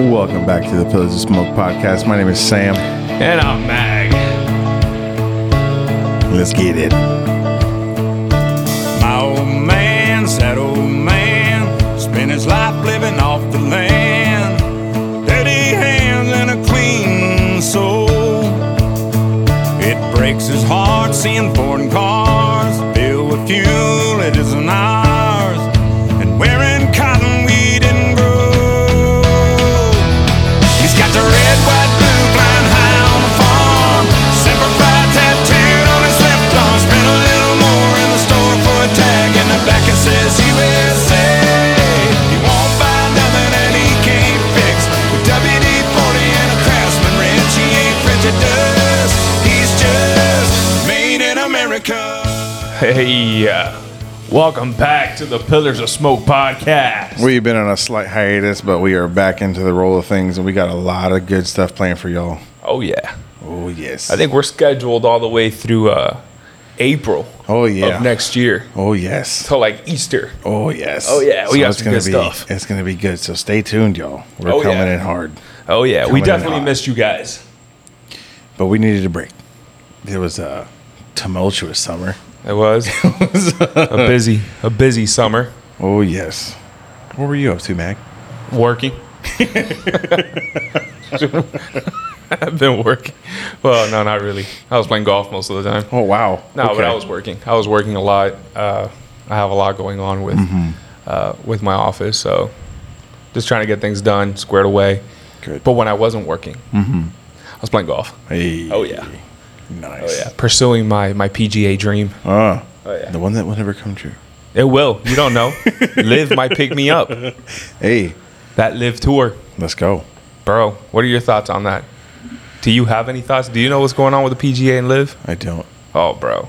Welcome back to the Pillars of Smoke podcast. My name is Sam. And I'm Mag. Let's get it. My old man, sad old man, spent his life living off the land. Dirty hands and a clean soul. It breaks his heart seeing foreign cars filled with fuel it isn't ours, America. Hey, uh, welcome back to the Pillars of Smoke podcast. We've been on a slight hiatus, but we are back into the roll of things, and we got a lot of good stuff planned for y'all. oh yeah, Oh yes. I think we're scheduled all the way through uh, April Oh yeah. of next year Oh yes. till like Easter. Oh yes. Oh, yeah, we got it's some gonna good be, stuff. It's gonna be good. So stay tuned, y'all. We're Oh, coming yeah. in hard, Oh yeah, Coming we definitely missed you guys. but we needed a break. It was a tumultuous summer. It was a busy, a busy summer Oh yes. What were you up to, Mac? working. I've been working. Well, no, not really. I was playing golf most of the time. Oh wow. No, but I was working. I was working a lot. Uh, I have a lot going on with Mm-hmm. uh, with my office, so just trying to get things done, squared away. good. But when I wasn't working, I was playing golf. hey. Oh, yeah. Nice. Oh yeah, pursuing my my PGA dream. Ah, Oh yeah, the one that will never come true. it will. You don't know. LIV might pick me up. Hey, That LIV tour, let's go. bro. What are your thoughts on that? Do you have any thoughts? Do you know what's going on with the PGA and LIV? I don't. Oh, bro.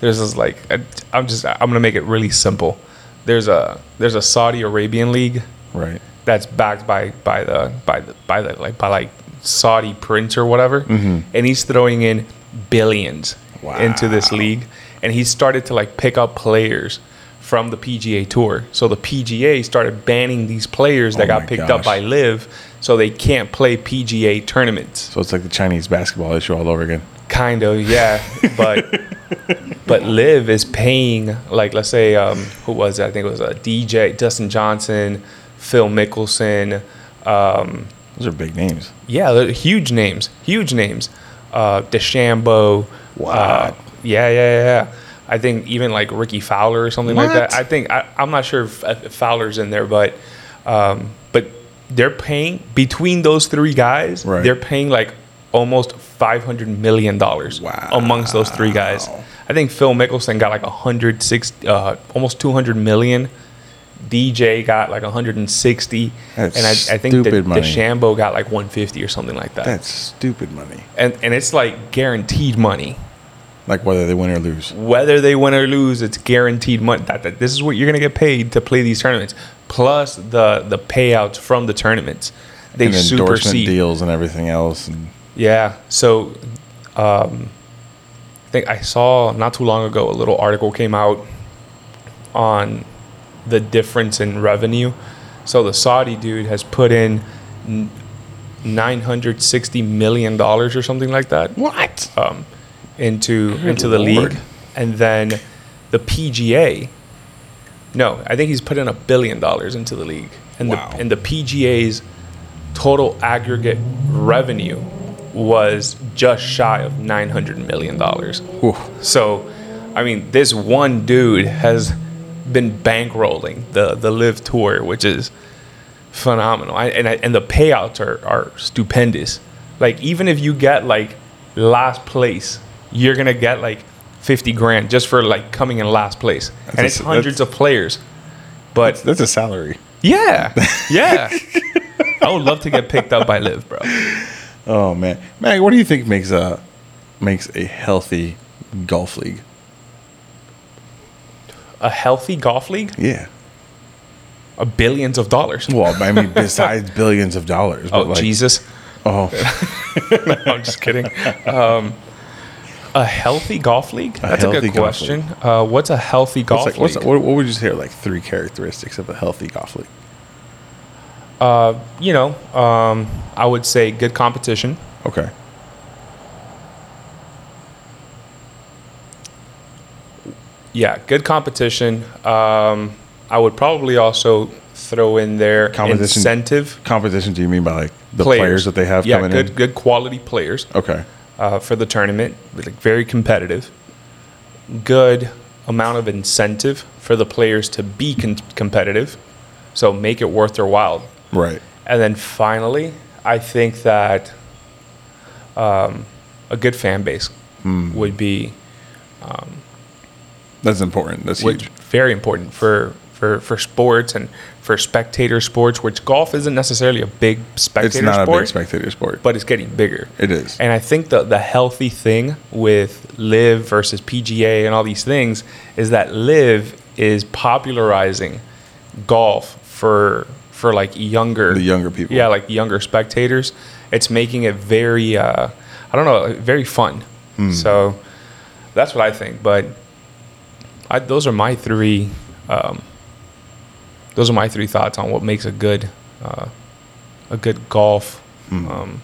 There's this like I- I'm just I'm gonna make it really simple. There's a there's a Saudi Arabian league Right. that's backed by by the by the by the like by like Saudi prince or whatever, mm-hmm. and he's throwing in billions into this league, and he started to like pick up players from the PGA Tour. So the PGA started banning these players that Oh got picked gosh. up by LIV, so they can't play PGA tournaments. So it's like the Chinese basketball issue all over again. Kind of, yeah, but but LIV is paying like let's say um, who was it? I think it was a DJ Dustin Johnson, Phil Mickelson. Um, Those are big names. yeah, they're huge names, huge names. Uh, DeChambeau. What? Uh, yeah, yeah, yeah. I think even like Rickie Fowler or something like that. I think I, I'm not sure if, if Fowler's in there, but um, but they're paying between those three guys. Right. They're paying like almost 500 million dollars Wow. amongst those three guys. I think Phil Mickelson got like 160, uh, almost 200 million. DJ got like 160, That's and I, I think the, money. DeChambeau got like 150 or something like that. That's stupid money. and and it's like guaranteed money. Like whether they win or lose. Whether they win or lose, it's guaranteed money. That, that this is what you're gonna get paid to play these tournaments, plus the the payouts from the tournaments. They and endorsement supersede. deals and everything else. And Yeah. So, um, I think I saw not too long ago a little article came out on the difference in revenue. So the Saudi dude has put in nine hundred sixty million dollars or something like that what? um, into Good into the Lord. league, and then the PGA. No, I think he's put in a billion dollars into the league, and Wow. the and the PGA's total aggregate revenue was just shy of nine hundred million dollars. So, I mean, this one dude has been bankrolling the the LIV Tour, which is phenomenal. I, and I, and the payouts are are stupendous. Like even if you get like last place, you're gonna get like fifty grand just for like coming in last place, and a- it's hundreds of players. But That's a salary. yeah, yeah, I would love to get picked up by LIV, bro. Oh man, Mag, what do you think makes a makes a healthy golf league? A healthy golf league, Yeah. a billions of dollars. Well, I mean, besides billions of dollars. Oh like- Jesus! Oh, No, I'm just kidding. Um, a healthy golf league? That's a, good question. Uh, what's a healthy golf what's like, what's league? what, what would you say are like three characteristics of a healthy golf league? You know, um, I would say good competition. Okay. Yeah, good competition. Um, I would probably also throw in there Competition- incentive Competition? Do you mean by like the players, that they have yeah, coming good in? good quality players Okay. uh, for the tournament, like very competitive. Good amount of incentive for the players to be con- competitive, so make it worth their while. Right. And then finally, I think that um, a good fan base Hmm. would be That's important. That's which huge. very important for, for for sports and for spectator sports, which golf isn't necessarily a big spectator sport. It's not sport, a big spectator sport. but it's getting bigger. It is. And I think the the healthy thing with LIV versus PGA and all these things is that LIV is popularizing golf for for like younger The younger people. Yeah, like younger spectators. It's making it very uh, I don't know, very fun. Hmm. So that's what I think. But I, those are my three. Um, those are my three thoughts on what makes a good uh, a good golf. Hmm. Um,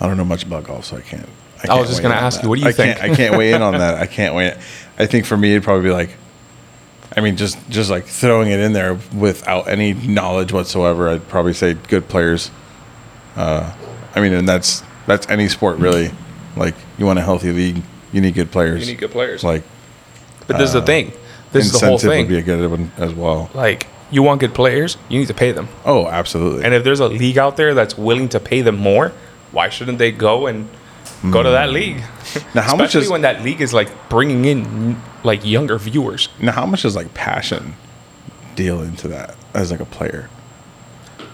I don't know much about golf, so I can't. I, I can't was just gonna ask that. you, what do you I think? Can't, I can't weigh in on that. I can't weigh. In. I think for me, it'd probably be like, I mean, just just like throwing it in there without any knowledge whatsoever. I'd probably say good players. Uh, I mean, and that's that's any sport really. Like you want a healthy league, you need good players. you need good players. Like but this is the thing. This is the whole thing. would be a good one as well. like you want good players, you need to pay them. Oh, absolutely. And if there's a league out there that's willing to pay them more, why shouldn't they go and go to that league? Hmm. Now, how much is- when that league is like bringing in like younger viewers. now, how much does like passion deal into that as like a player?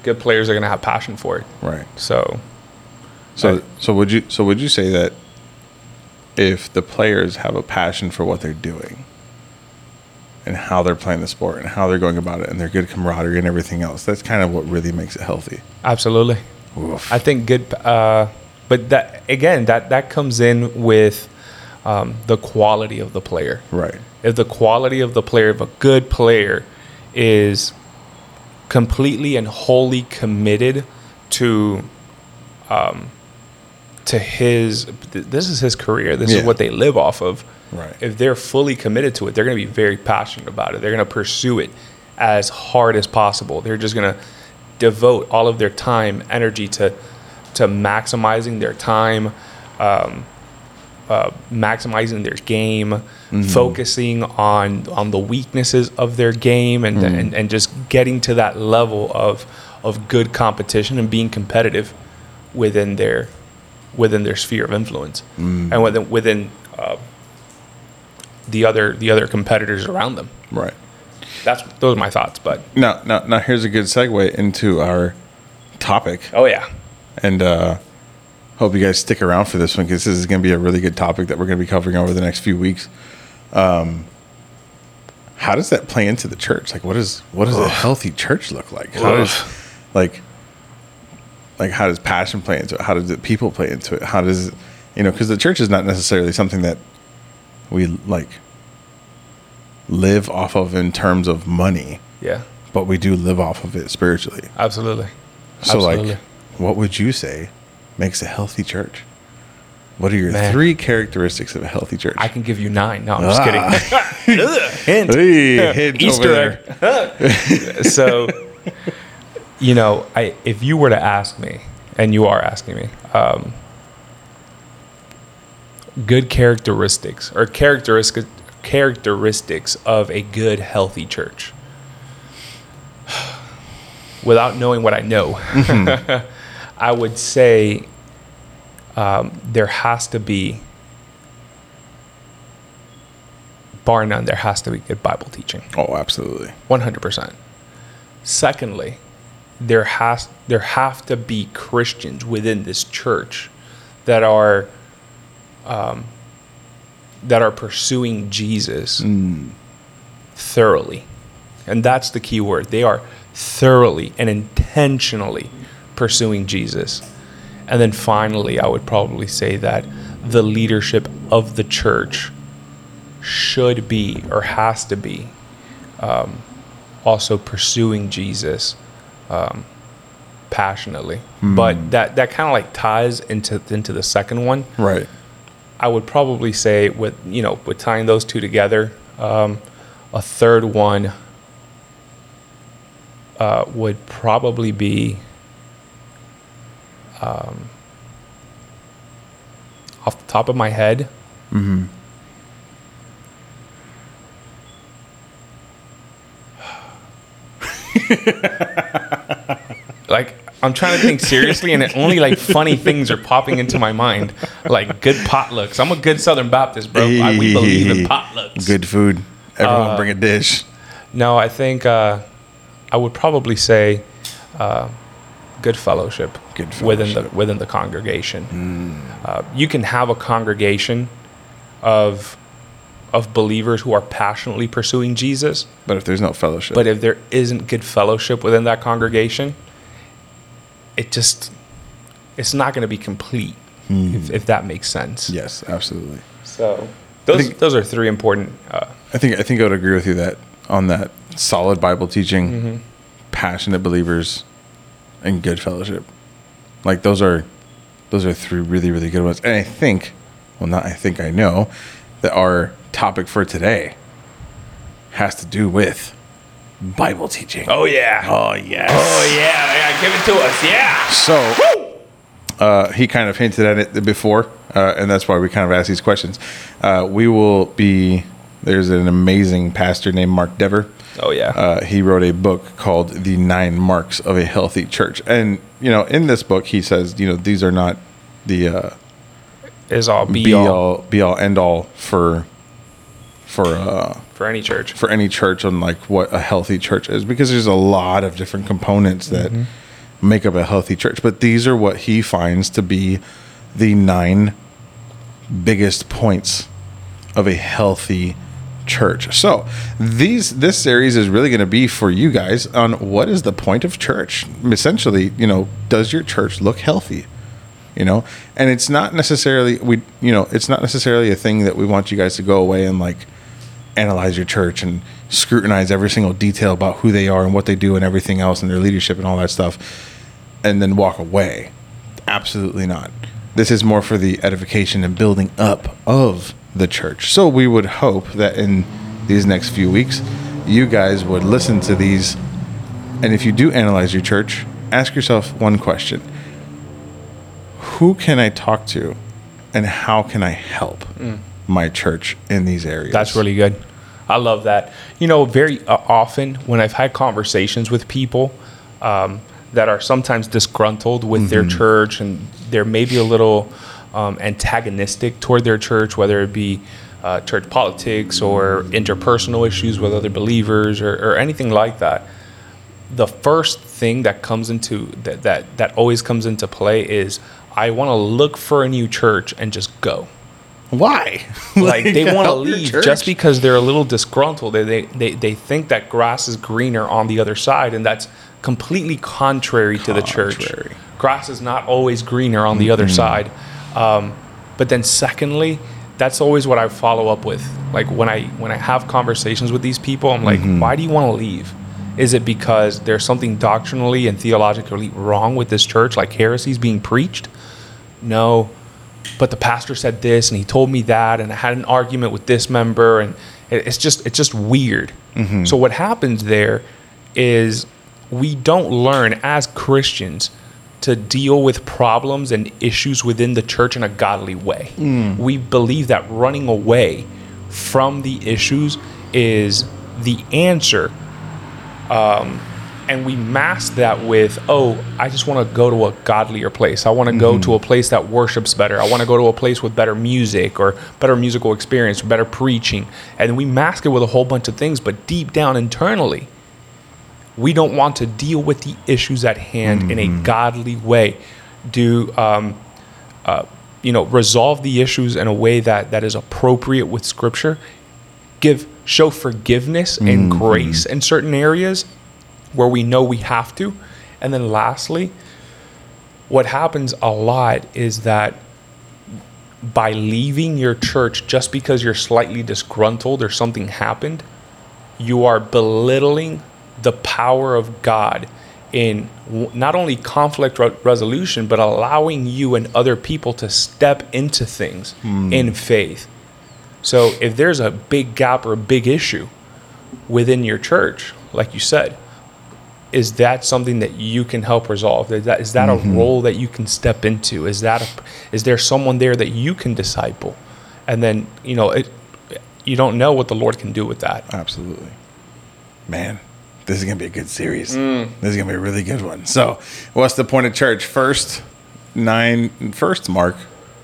Good players are gonna have passion for it. Right. So So so would you so would you say that if the players have a passion for what they're doing and how they're playing the sport and how they're going about it and their good camaraderie and everything else, that's kind of what really makes it healthy. absolutely. Oof. I think good, uh, but that again, that that comes in with um, the quality of the player. right. If the quality of the player, if a good player is completely and wholly committed to, um, to his, this is his career. This Yeah. is what they live off of. Right. If they're fully committed to it, they're going to be very passionate about it. They're going to pursue it as hard as possible. They're just going to devote all of their time, energy to to maximizing their time, um, uh, maximizing their game, focusing on on the weaknesses of their game, and, and and just getting to that level of of good competition and being competitive within their within their sphere of influence and within within uh, the other the other competitors around them. Right. That's those are my thoughts. But Now now now here's a good segue into our topic. oh yeah, And uh hope you guys stick around for this one because this is going to be a really good topic that we're going to be covering over the next few weeks. Um, how does that play into the church? Like, what is what does a healthy church look like? How does like like how does passion play into it? How does the people play into it? How does you know? Because the church is not necessarily something that we like live off of in terms of money, yeah, but we do live off of it spiritually. absolutely. So, Absolutely. like, what would you say makes a healthy church? What are your Man. three characteristics of a healthy church? I can give you nine. No, I'm just Ah. kidding. Ugh, Hint. Hey, hint Easter egg. so, you know, I if you were to ask me, and you are asking me, um, good characteristics or characteristics characteristics of a good healthy church. Without knowing what I know, I would say um, there has to be, bar none, there has to be good Bible teaching. Oh, absolutely. One hundred percent. Secondly, there has there have to be Christians within this church that are um, that are pursuing Jesus thoroughly, and that's the key word. They are thoroughly and intentionally pursuing Jesus. And then finally, I would probably say that the leadership of the church should be or has to be um, also pursuing Jesus um, passionately. But that that kind of like ties into into the second one. Right. I would probably say with you know with tying those two together, um, a third one uh, would probably be um, off the top of my head. like I'm trying to think seriously, and it only like funny things are popping into my mind, like good potlucks. I'm a good Southern Baptist, bro. I, we believe in potlucks. Good food. Everyone Uh, bring a dish. No, I think uh, I would probably say uh, good fellowship, Good within the within the congregation. Uh, you can have a congregation of of believers who are passionately pursuing Jesus, But if there's no fellowship, but if there isn't good fellowship within that congregation, it just it's not going to be complete. If, if that makes sense. yes, absolutely. So those think- those are three important. Uh, I think I think I would agree with you that on that solid Bible teaching, Mm-hmm. passionate believers, and good fellowship. Like those are those are three really really good ones. And I think, well, not I think I know that our topic for today has to do with Bible teaching. oh yeah. Oh yes. Oh yeah, yeah, give it to us. Yeah. So uh, he kind of hinted at it before, uh, and that's why we kind of ask these questions. Uh, we will be there's an amazing pastor named Mark Dever. Oh yeah. Uh, he wrote a book called The Nine Marks of a Healthy Church, and you know, in this book, he says, you know, these are not the uh, is all be, be all, all be all end all for for uh, for any church. for any church on like what a healthy church is because there's a lot of different components that make up a healthy church. But these are what he finds to be the nine biggest points of a healthy church. So these this series is really going to be for you guys on what is the point of church? Essentially you know does your church look healthy you know? And it's not necessarily we you know it's not necessarily a thing that we want you guys to go away and like analyze your church and scrutinize every single detail about who they are and what they do and everything else and their leadership and all that stuff and then walk away. Absolutely not. This is more for the edification and building up of the church. So we would hope that in these next few weeks you guys would listen to these. And if you do analyze your church ask yourself one question who can I talk to and how can I help my church in these areas? That's really good. I love that. You know, very uh, often when I've had conversations with people um, that are sometimes disgruntled with their church and they're maybe a little um, antagonistic toward their church, whether it be uh, church politics or interpersonal issues with other believers or, or anything like that. The first thing that comes into that, that that always comes into play is I want to look for a new church and just go Why? like they want to leave just because they're a little disgruntled. They, they they they think that grass is greener on the other side, and that's completely contrary to the church. Contrary. Grass is not always greener on the other side. Um, but then, secondly, that's always what I follow up with. Like when I when I have conversations with these people, I'm like, why do you want to leave? Is it because there's something doctrinally and theologically wrong with this church, like heresies being preached? No, but the pastor said this and he told me that and I had an argument with this member and it's just it's just weird. Mm-hmm. So what happens there is we don't learn as Christians to deal with problems and issues within the church in a godly way. Mm. We believe that running away from the issues is the answer um, and we mask that with oh i just want to go to a godlier place. I want to go to a place that worships better. I want to go to a place with better music or better musical experience better preaching. And we mask it with a whole bunch of things but deep down internally we don't want to deal with the issues at hand in a godly way. Do um, uh, you know resolve the issues in a way that that is appropriate with scripture. Give show forgiveness and grace in certain areas where we know we have to. And then lastly, what happens a lot is that by leaving your church just because you're slightly disgruntled or something happened, you are belittling the power of God in not only conflict re- resolution, but allowing you and other people to step into things hmm. in faith. So if there's a big gap or a big issue within your church, like you said, is that something that you can help resolve? Is that, is that a mm-hmm. role that you can step into? Is that a, is there someone there that you can disciple? And then you know it, you don't know what the Lord can do with that. Absolutely. Man, this is going to be a good series. Mm. This is going to be a really good one. So, what's the point of church? First nine, first mark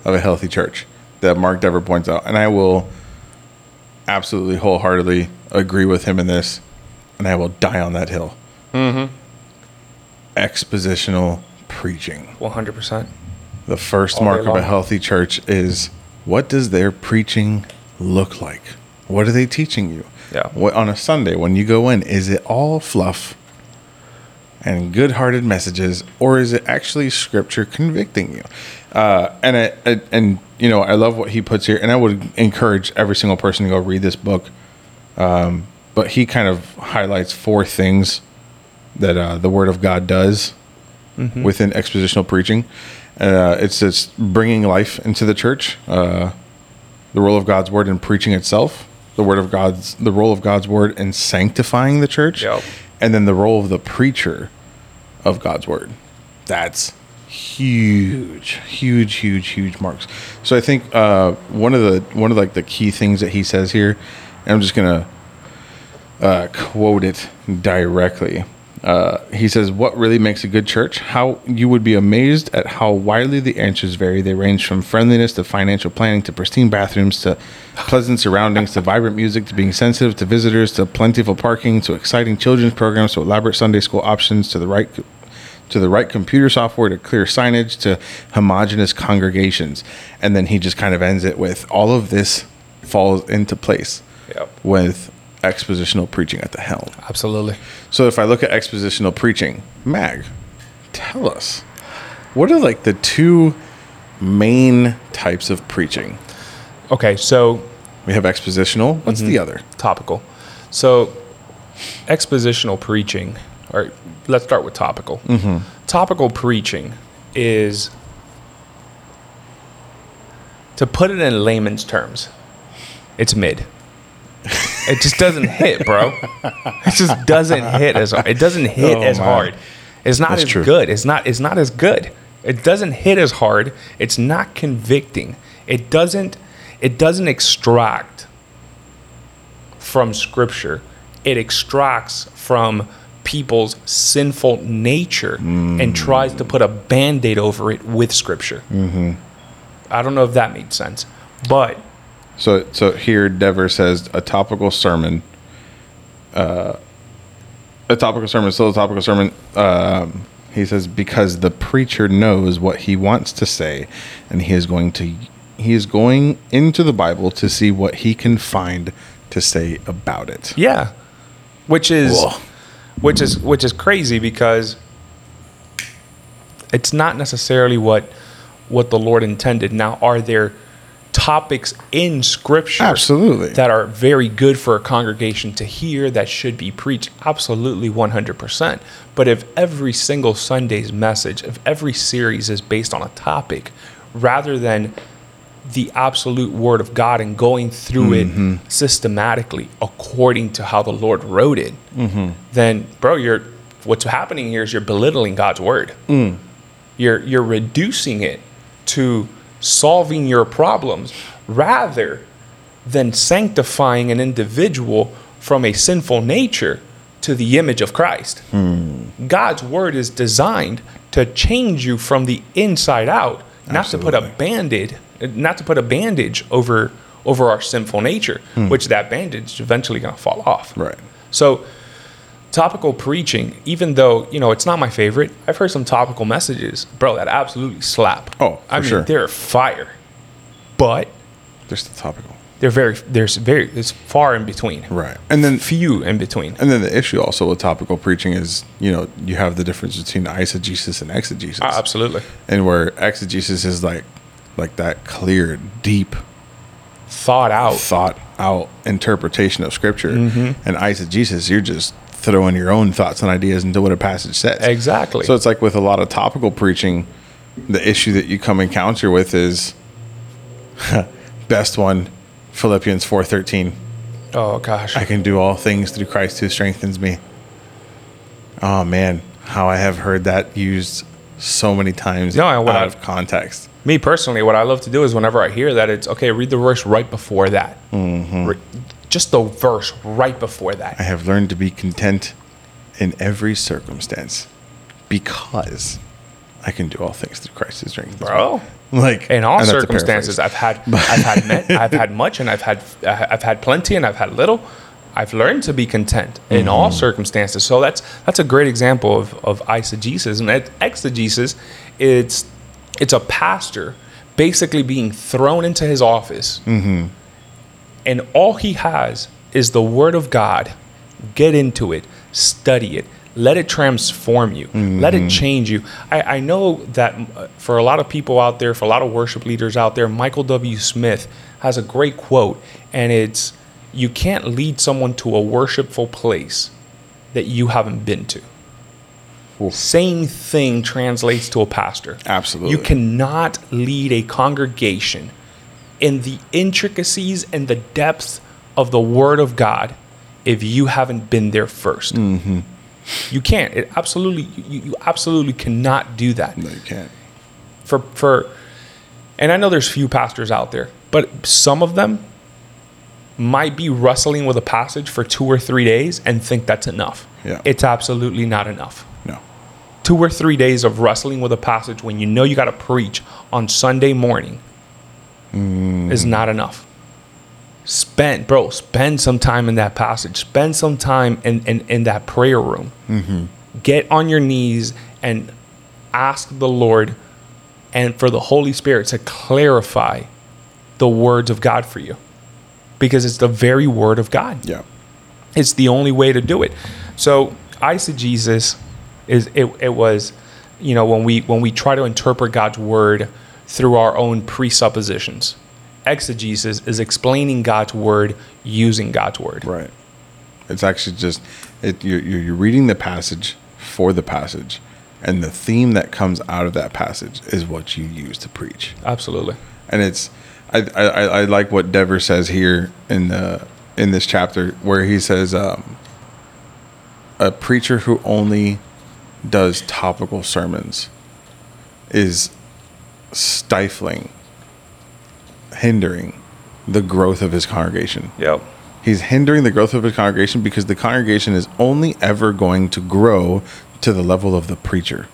of a healthy church that Mark Dever points out. And I will absolutely wholeheartedly agree with him in this. And I will die on that hill. Expositional preaching. One hundred percent. The first All mark of a healthy church is what does their preaching look like? What are they teaching you? Yeah. What on a Sunday when you go in, is it all fluff and good-hearted messages, or is it actually Scripture convicting you? Uh, and I, I, and you know, I love what he puts here, and I would encourage every single person to go read this book. Um, but he kind of highlights four things that uh, the Word of God does within expositional preaching. Uh, it's just bringing life into the church, uh, the role of God's word in preaching itself, the word of God's, the role of God's word in sanctifying the church, Yep. and then the role of the preacher of God's word. That's huge, huge, huge, huge marks. So I think uh, one of the one of like the key things that he says here, and I'm just gonna uh, quote it directly. Uh, he says, "What really makes a good church? How you would be amazed at how widely the answers vary. They range from friendliness to financial planning to pristine bathrooms to pleasant surroundings to vibrant music to being sensitive to visitors to plentiful parking to exciting children's programs to elaborate Sunday school options to the right." To the right computer software, to clear signage, to homogenous congregations. And then he just kind of ends it with all of this falls into place Yep. with expositional preaching at the helm. Absolutely. So if I look at expositional preaching, Mag, tell us what are like the two main types of preaching? Okay, so We have expositional. What's the mm-hmm. other? topical. So, expositional preaching, or let's start with topical. Mm-hmm. Topical preaching is, to put it in layman's terms, it's mid. It just doesn't hit, bro. It just doesn't hit as it doesn't hit Oh, as man. hard. It's not That's as true. good. It's not. It's not as good. It doesn't hit as hard. It's not convicting. It doesn't. It doesn't extract from scripture. It extracts from people's sinful nature and tries to put a band-aid over it with scripture. Mm-hmm. I don't know if that made sense, but So so here Dever says a topical sermon. Uh, a topical sermon, still a topical sermon. Um, he says because the preacher knows what he wants to say, and he is going to he is going into the Bible to see what he can find to say about it. yeah, which is Whoa. which is which is crazy because it's not necessarily what what the Lord intended. Now, are there topics in Scripture Absolutely. that are very good for a congregation to hear that should be preached? Absolutely, one hundred percent. But if every single Sunday's message, if every series is based on a topic, rather than the absolute word of God and going through it mm-hmm. systematically according to how the Lord wrote it, mm-hmm. then bro, you're what's happening here is you're belittling God's word. Mm. You're you're reducing it to solving your problems rather than sanctifying an individual from a sinful nature to the image of Christ. Hmm. God's word is designed to change you from the inside out, not to put a Absolutely. band-aid, not to put a bandage over over our sinful nature, hmm. which that bandage is eventually going to fall off. Right. So topical preaching, even though, you know, it's not my favorite, I've heard some topical messages, bro, that absolutely slap. Oh, I mean, sure. they're fire. But They're still topical. they're very there's very it's far in between. Right. And then Few in between. and then the issue also with topical preaching is, you know, you have the difference between eisegesis and exegesis. Ah, absolutely. and where exegesis is like like that clear, deep, Thought out. thought out interpretation of scripture. Mm-hmm. And eisegesis, you're just throw in your own thoughts and ideas into what a passage says. Exactly. So it's like with a lot of topical preaching, the issue that you come encounter with is best one, Philippians four thirteen. oh gosh. I can do all things through Christ who strengthens me. Oh man, how I have heard that used so many times No, and what out I- of context. Me personally, what I love to do is whenever I hear that, it's okay. Read the verse right before that. Mm-hmm. Re- just the verse right before that. I have learned to be content in every circumstance because I can do all things through Christ who strengthens me. Bro. Like in all and that's a circumstances i've had i've had me- i've had much and i've had i've had plenty and i've had little i've learned to be content in all Mm-hmm. circumstances so that's that's a great example of of eisegesis and exegesis it's it's a pastor basically being thrown into his office Mm-hmm. And all he has is the word of god. Get into it. Study it. Let it transform you. Let Mm-hmm. it change you. I, I know that uh, for a lot of people out there for a lot of worship leaders out there michael w. Smith has a great quote and it's you can't lead someone to a worshipful place that you haven't been to. Same thing translates to a pastor. Absolutely. you cannot lead a congregation in the intricacies and the depths of the Word of God if you haven't been there 1st mm-hmm. You can't. It absolutely. You, you absolutely cannot do that. No, you can't. For for, and I know there's few pastors out there, but some of them might be wrestling with a passage for two or three days and think that's enough. Yeah. It's absolutely not enough No. two or three days of wrestling with a passage when you know you got to preach on Sunday morning is not enough. Spend, bro, spend some time in that passage. Spend some time in, in, in that prayer room. Mm-hmm. Get on your knees and ask the Lord and for the Holy Spirit to clarify the words of God for you because it's the very word of God. Yeah. It's the only way to do it. So eisegesis is it, it was, you know, when we when we try to interpret God's word through our own presuppositions. Exegesis is explaining God's word using God's word. Right. It's actually just it, you're, you're you're reading the passage for the passage, and the theme that comes out of that passage is what you use to preach. Absolutely. And it's I I, I I like what Dever says here in the in this chapter where he says um, a preacher who only does topical sermons is stifling, hindering the growth of his congregation. Yep. He's hindering the growth of his congregation because the congregation is only ever going to grow to the level of the preacher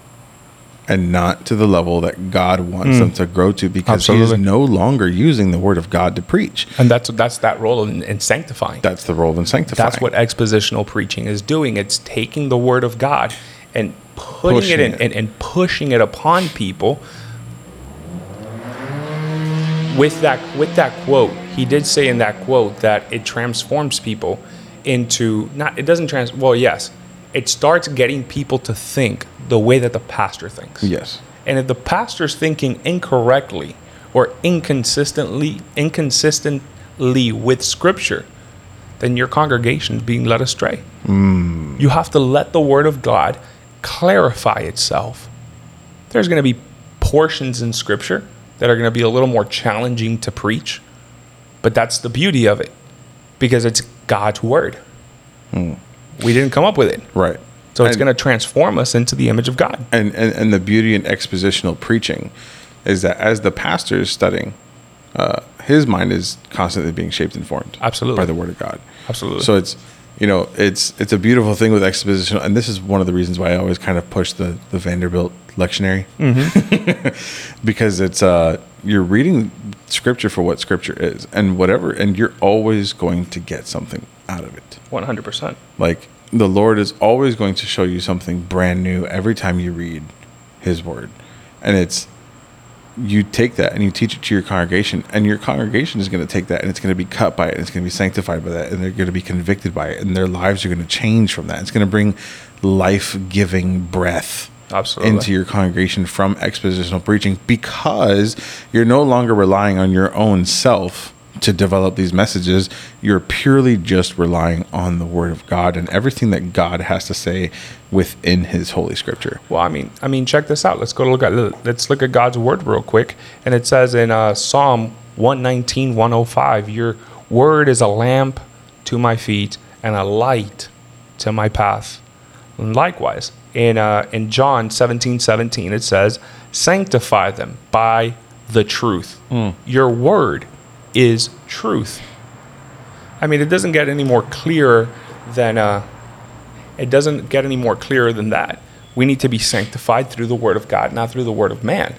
and not to the level that God wants them mm. to grow to because he is no longer using the word of God to preach. And that's that's that role in, in sanctifying. That's the role in sanctifying. That's what expositional preaching is doing. It's taking the word of God and putting Pushing it in it. and, and pushing it upon people. With that with that quote, he did say in that quote that it transforms people into not it doesn't trans well, yes. It starts getting people to think the way that the pastor thinks. Yes. And if the pastor's thinking incorrectly or inconsistently inconsistently with scripture, then your congregation is being led astray. Mm. You have to let the word of God clarify itself. There's going to be portions in scripture that are going to be a little more challenging to preach, but that's the beauty of it because it's God's word. We didn't come up with it. Right. So it's going to transform us into the image of God. and, and and the beauty in expositional preaching is that as the pastor is studying, uh, his mind is constantly being shaped and formed Absolutely. by the word of God. Absolutely. So it's you know it's it's a beautiful thing with exposition, and this is one of the reasons why I always kind of push the the Vanderbilt lectionary Mm-hmm. because it's uh you're reading scripture for what scripture is and whatever, and you're always going to get something out of it. 100%. Like the Lord is always going to show you something brand new every time you read His Word, and it's you take that and you teach it to your congregation, and your congregation is going to take that and it's going to be cut by it, and it's going to be sanctified by that, and they're going to be convicted by it, and their lives are going to change from that. It's going to bring life-giving breath Absolutely. into your congregation from expositional preaching because you're no longer relying on your own self to develop these messages. You're purely just relying on the word of God and everything that God has to say within his holy scripture. Well, I mean, I mean, check this out. Let's go look at let's look at God's word real quick. And it says in uh, Psalm 119, 105, your word is a lamp to my feet and a light to my path. And likewise, in uh, in John 17, 17, it says, sanctify them by the truth. Your word is truth. I mean, it doesn't get any more clear than uh, it doesn't get any more clearer than that. We need to be sanctified through the word of God, not through the word of man.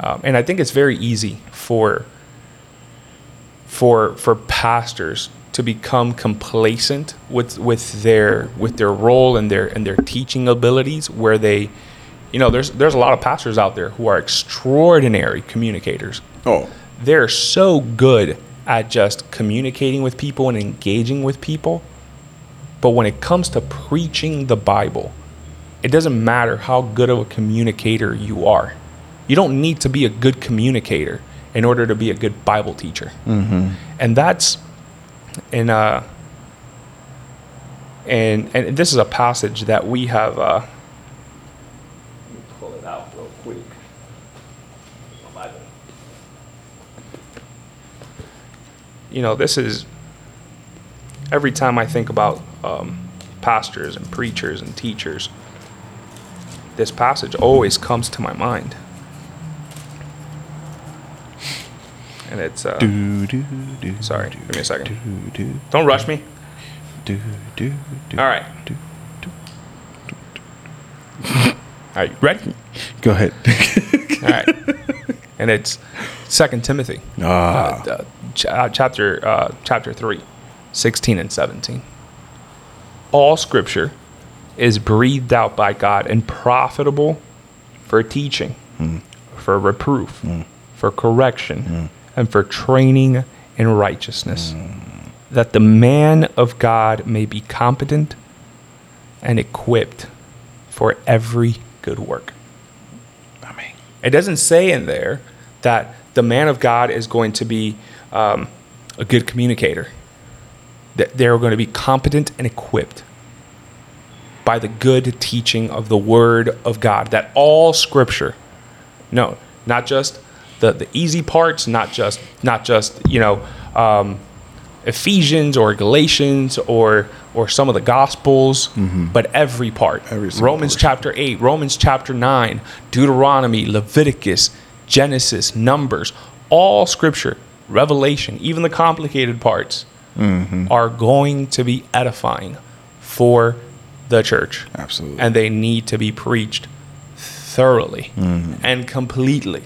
Um, and I think it's very easy for for for pastors to become complacent with with their with their role and their and their teaching abilities, where they, you know, there's there's a lot of pastors out there who are extraordinary communicators Oh, they're so good at just communicating with people and engaging with people. But when it comes to preaching the Bible, it doesn't matter how good of a communicator you are. You don't need to be a good communicator in order to be a good Bible teacher. And that's in uh and and this is a passage that we have uh let me pull it out real quick. My Bible. You know, this is every time I think about um, pastors and preachers and teachers, this passage always comes to my mind. And it's, uh, do, do, do, sorry, give me a second. do, do, Don't rush me. do, do, do. All right. do, do. All right, ready? Go ahead. All right. and it's Second Timothy, ah, uh, uh, ch- uh, chapter uh, chapter 3, 16 and 17. All scripture is breathed out by God and profitable for teaching, for reproof, for correction, and for training in righteousness, that the man of God may be competent and equipped for every good work. I mean, It doesn't say in there that the man of God is going to be um, a good communicator. That they're going to be competent and equipped by the good teaching of the Word of God. That all Scripture, no, not just the, the easy parts, not just not just you know um, Ephesians or Galatians or or some of the Gospels, but every part. Every Romans portion. chapter 8, Romans chapter 9, Deuteronomy, Leviticus, Genesis, Numbers, all scripture, Revelation, even the complicated parts mm-hmm. are going to be edifying for the church. absolutely. And they need to be preached thoroughly mm-hmm. and completely.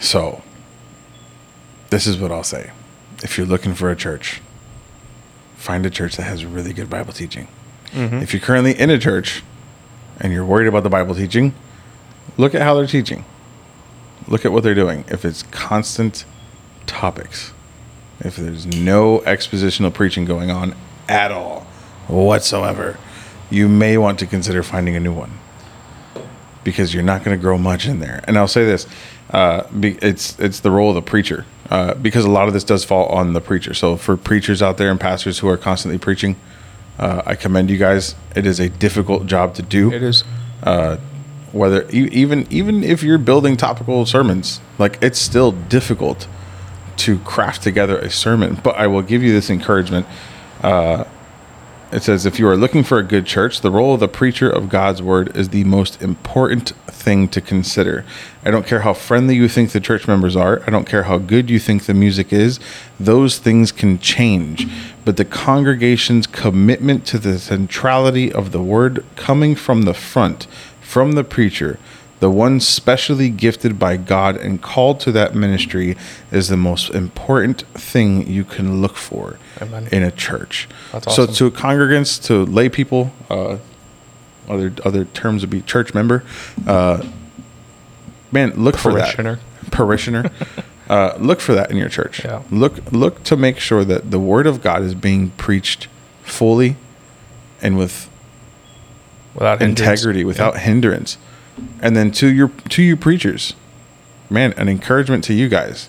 So, this is what I'll say. If you're looking for a church, find a church that has really good Bible teaching. Mm-hmm. If you're currently in a church and you're worried about the Bible teaching, look at how they're teaching. Look at what they're doing. If it's constant topics, if there's no expositional preaching going on at all whatsoever, you may want to consider finding a new one because you're not going to grow much in there. And I'll say this: uh, be, it's it's the role of the preacher uh, because a lot of this does fall on the preacher. So for preachers out there and pastors who are constantly preaching, uh, I commend you guys. It is a difficult job to do. It is. Whether even even if you're building topical sermons, like it's still difficult to craft together a sermon. But I will give you this encouragement. Uh, it says, if you are looking for a good church, the role of the preacher of God's word is the most important thing to consider. I don't care how friendly you think the church members are, I don't care how good you think the music is, those things can change. But the congregation's commitment to the centrality of the word coming from the front, from the preacher, the one specially gifted by God and called to that ministry, is the most important thing you can look for Amen. in a church. That's So to congregants, to lay people, uh, other other terms would be church member. Uh, man, look Parishioner. for that parishioner. uh, look for that in your church. Yeah. Look look to make sure that the word of God is being preached fully and with Without hindrance. integrity, without hindrance. And then to your to you preachers, man, an encouragement to you guys.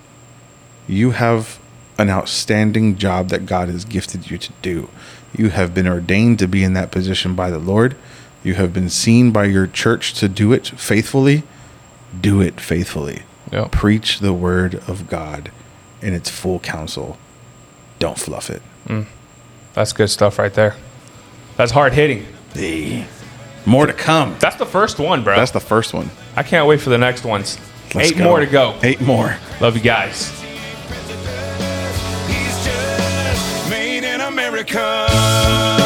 You have an outstanding job that God has gifted you to do. You have been ordained to be in that position by the Lord. You have been seen by your church to do it faithfully. Do it faithfully. Yep. Preach the word of God in its full counsel. Don't fluff it. Mm. That's good stuff right there. That's hard hitting. Hey. More to come. That's the first one, bro. That's the first one. I can't wait for the next ones. Let's Eight more to go. Eight more. Love you guys. He's just made in America.